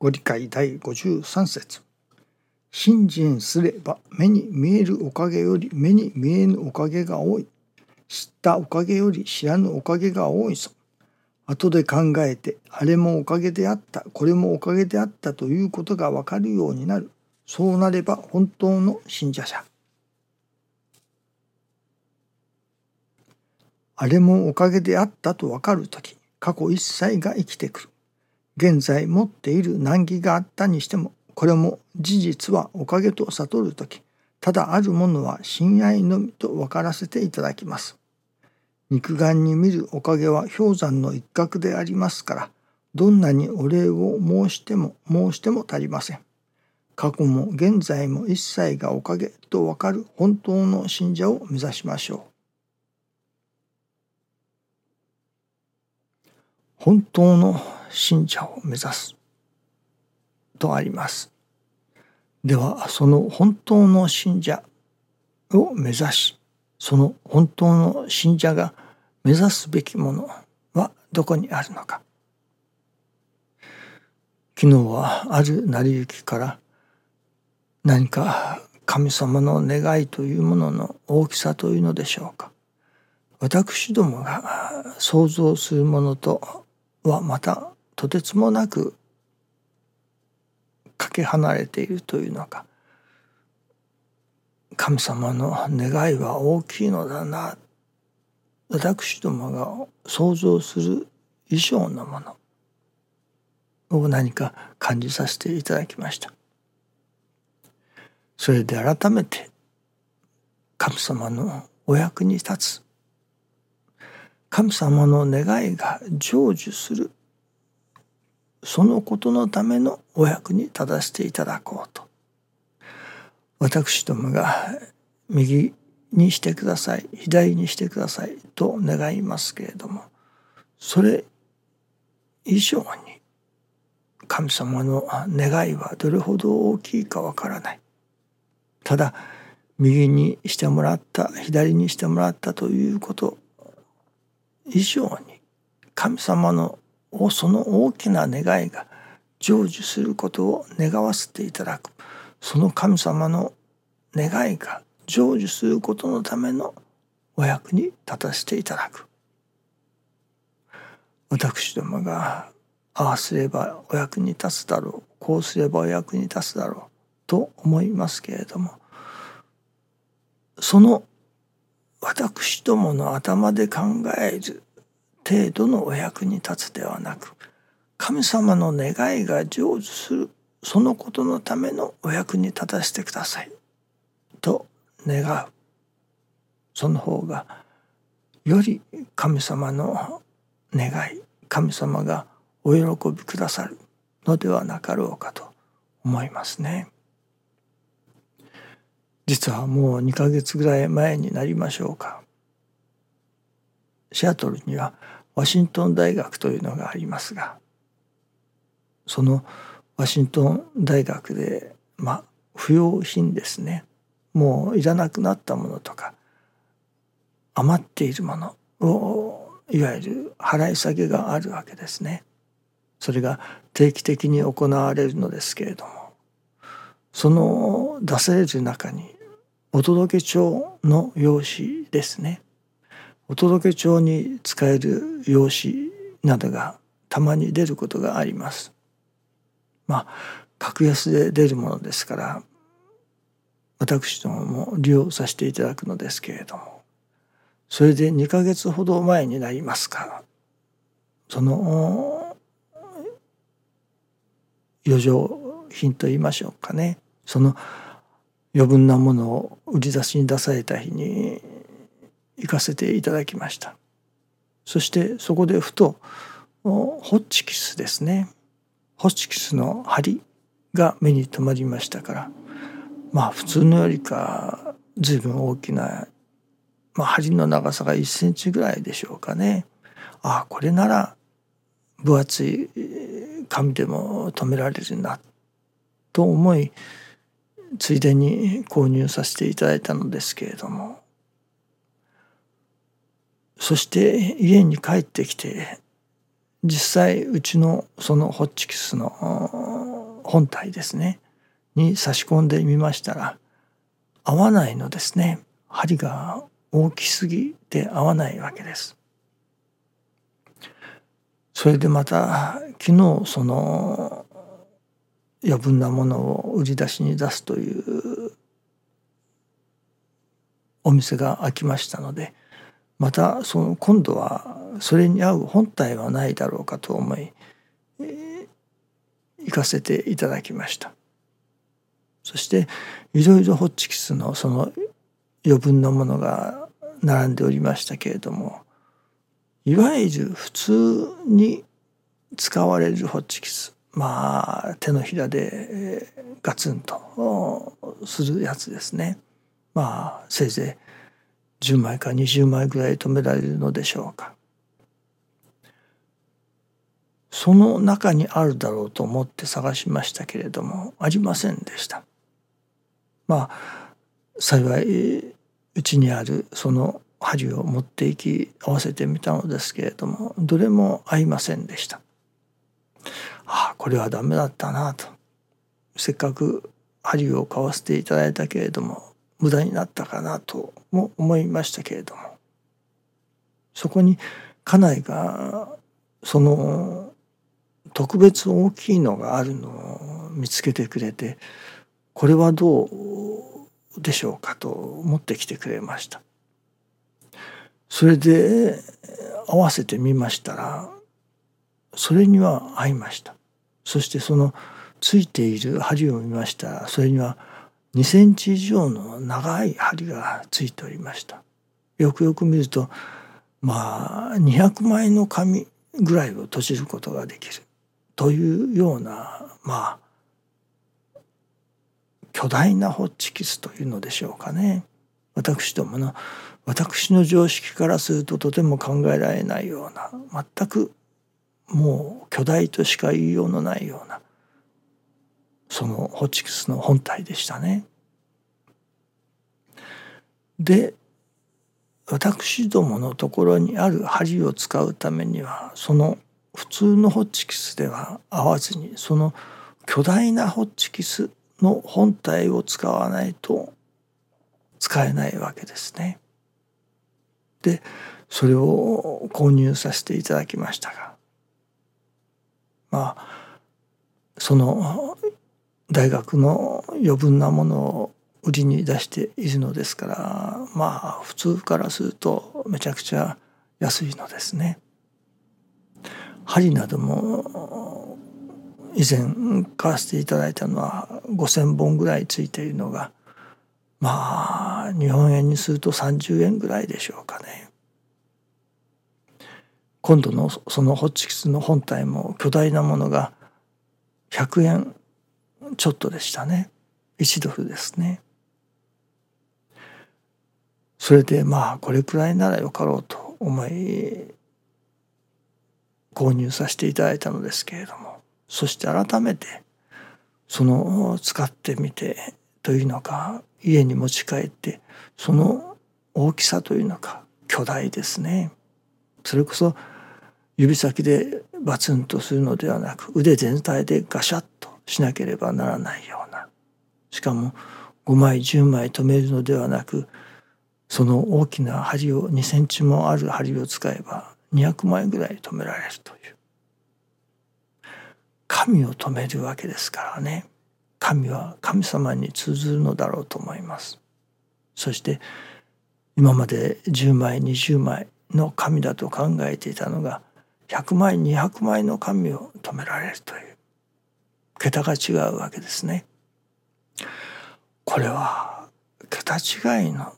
ご理解第53節信心すれば目に見えるおかげより目に見えぬおかげが多い。知ったおかげより知らぬおかげが多いぞ。後で考えてあれもおかげであったこれもおかげであったということがわかるようになる。そうなれば本当の信者者。あれもおかげであったとわかるとき、過去一切が生きてくる。現在持っている難儀があったにしても、これも事実はおかげと悟るとき、ただあるものは親愛のみと分からせていただきます。肉眼に見るおかげは氷山の一角でありますから、どんなにお礼を申しても申しても足りません。過去も現在も一切がおかげと分かる本当の信者を目指しましょう。本当の信者を目指すとあります。ではその本当の信者を目指しその本当の信者が目指すべきものはどこにあるのか昨日はある成り行きから何か神様の願いというものの大きさというのでしょうか私どもが想像するものとはまたとてつもなくかけ離れているというのか神様の願いは大きいのだな。私どもが想像する以上のもの。を何か感じさせていただきました。それで改めて神様のお役に立つ神様の願いが成就するそのことのためのお役に立たせていただこうと。私どもが右にしてください左にしてくださいと願いますけれどもそれ以上に神様の願いはどれほど大きいかわからない。ただ右にしてもらった左にしてもらったということ以上に神様のをその大きな願いが成就することを願わせていただく。その神様の願いが成就することのためのお役に立たせていただく。私どもがああすればお役に立つだろうこうすればお役に立つだろうと思いますけれどもその私どもの頭で考える程度のお役に立つではなく神様の願いが成就するそのことのためのお役に立たせてください。と願う。その方がより神様の願い神様がお喜びくださるのではなかろうかと思いますね。実はもう2ヶ月ぐらい前になりましょうか。シアトルにはワシントン大学というのがありますがそのワシントン大学でまあ不要品ですねもういらなくなったものとか余っているものをいわゆる払い下げがあるわけですね。それが定期的に行われるのですけれどもその出される中にお届け帳の用紙ですねお届け帳に使える用紙などがたまに出ることがあります。まあ格安で出るものですから私どもも利用させていただくのですけれどもそれで2ヶ月ほど前になりますかその余剰品と言いましょうかねその余分なものを売り出しに出された日に行かせていただきました。そしてそこでふとホッチキスですね。ホッチキスの針が目に留まりましたから。まあ普通のよりか随分大きな、まあ、針の長さが1センチぐらいでしょうかね。ああこれなら分厚い紙でも止められるなと思いついでに購入させていただいたのですけれども。そして家に帰ってきて実際うちのそのホッチキスの本体ですねに差し込んでみましたら合わないのですね針が大きすぎて合わないわけです。それでまた昨日その余分なものを売り出しに出すというお店が開きましたのでまたその今度はそれに合う本体はないだろうかと思い、えー、行かせていただきました。そしていろいろホッチキスのその余分なものが並んでおりましたけれどもいわゆる普通に使われるホッチキスまあ手のひらでガツンとするやつですね。まあせいぜい10枚か20枚ぐらい止められるのでしょうか。その中にあるだろうと思って探しましたけれどもありませんでした。まあ幸いうちにあるその針を持っていき合わせてみたのですけれどもどれも合いませんでした。ああこれはダメだったなと。せっかく針を買わせていただいたけれども無駄になったかなとも思いましたけれども。そこに家内がその特別大きいのがあるのを見つけてくれてこれはどうでしょうかと持ってきてくれました。それで合わせてみましたらそれには合いました。そしてそのついている針を見ましたらそれには2センチ以上の長い針がついておりました。よくよく見るとまあ200枚の紙ぐらいを閉じることができる。というようなまあ巨大なホッチキスというのでしょうかね。私どもの私の常識からするととても考えられないような全くもう巨大としか言いようのないようなそのホチキスの本体でしたね。で私どものところにある針を使うためにはその普通のホッチキスでは合わずにその巨大なホッチキスの本体を使わないと使えないわけですね。でそれを購入させていただきましたがまあその大学の余分なものを売りに出しているのですからまあ普通からするとめちゃくちゃ安いのですね。針なども以前買わせていただいたのは5,000本ぐらいついているのがまあ日本円にすると30円ぐらいでしょうかね。今度のそのホッチキスの本体も巨大なものが100円ちょっとでしたね。1ドルですね。それでまあこれくらいならよかろうと思い購入させていただいたのですけれども。そして改めてその使ってみてというのか家に持ち帰ってその大きさというのか巨大ですね。それこそ指先でバツンとするのではなく腕全体でガシャッしなければならないような。しかも5枚10枚止めるのではなくその大きな針を2センチもある針を使えば200枚ぐらい止められるという。神を止めるわけですからね。神は神様に通ずるのだろうと思います。そして今まで10枚20枚の神だと考えていたのが100枚200枚の神を止められるという。桁が違うわけですね。これは桁違いの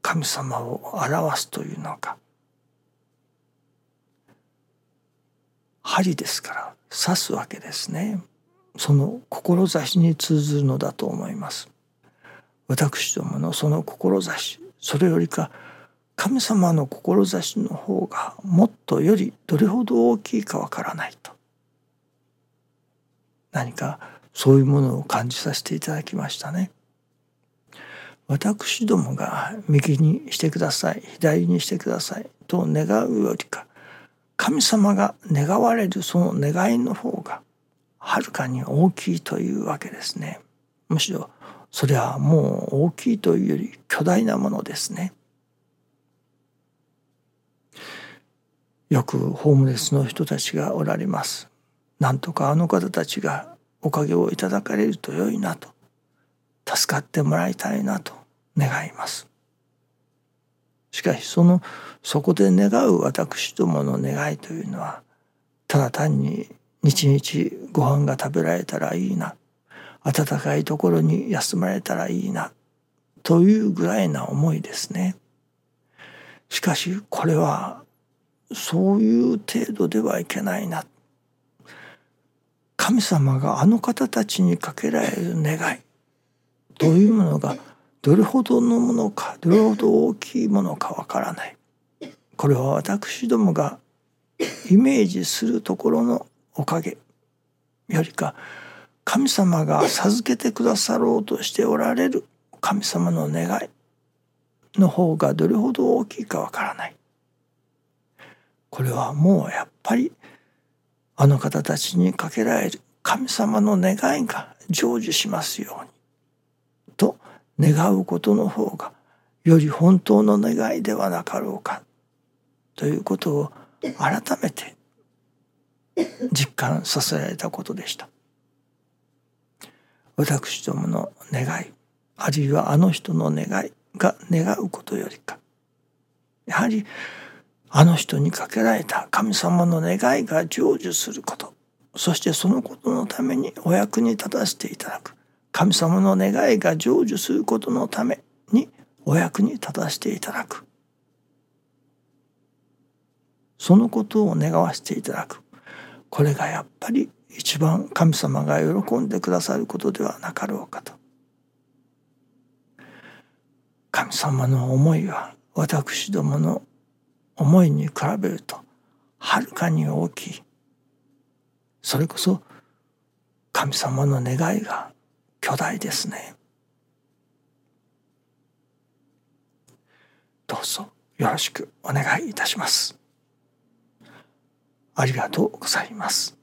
神様を表すというのか。針ですから刺すわけですね。その志に通ずるのだと思います。私どものその志それよりか神様の志の方がもっとよりどれほど大きいかわからないと。何かそういうものを感じさせていただきましたね。私どもが右にしてください左にしてくださいと願うよりか神様が願われるその願いの方がはるかに大きいというわけですね。むしろそれはもう大きいというより巨大なものですね。よくホームレスの人たちがおられます。なんとかあの方たちがおかげをいただかれると良いなと助かってもらいたいなと願います。しかしそのそこで願う私どもの願いというのはただ単に日々ご飯が食べられたらいいな暖かいところに休まれたらいいなというぐらいな思いですね。しかしこれはそういう程度ではいけないな。神様があの方たちにかけられる願いというものがどれほどのものかどれほど大きいものかわからない。これは私どもがイメージするところのおかげよりか神様が授けてくださろうとしておられる神様の願いの方がどれほど大きいかわからない。これはもうやっぱりあの方たちにかけられる神様の願いが成就しますように。と願うことの方がより本当の願いではなかろうか。ということを改めて実感させられたことでした。私どもの願いあるいはあの人の願いが願うことよりか。やはりあの人にかけられた神様の願いが成就すること。そしてそのことのためにお役に立たせていただく。神様の願いが成就することのためにお役に立たせていただく。そのことを願わせていただく。これがやっぱり一番神様が喜んでくださることではなかろうかと。神様の思いは私どもの思いに比べるとはるかに大きい。それこそ神様の願いが巨大ですね。どうぞよろしくお願いいたします。ありがとうございます。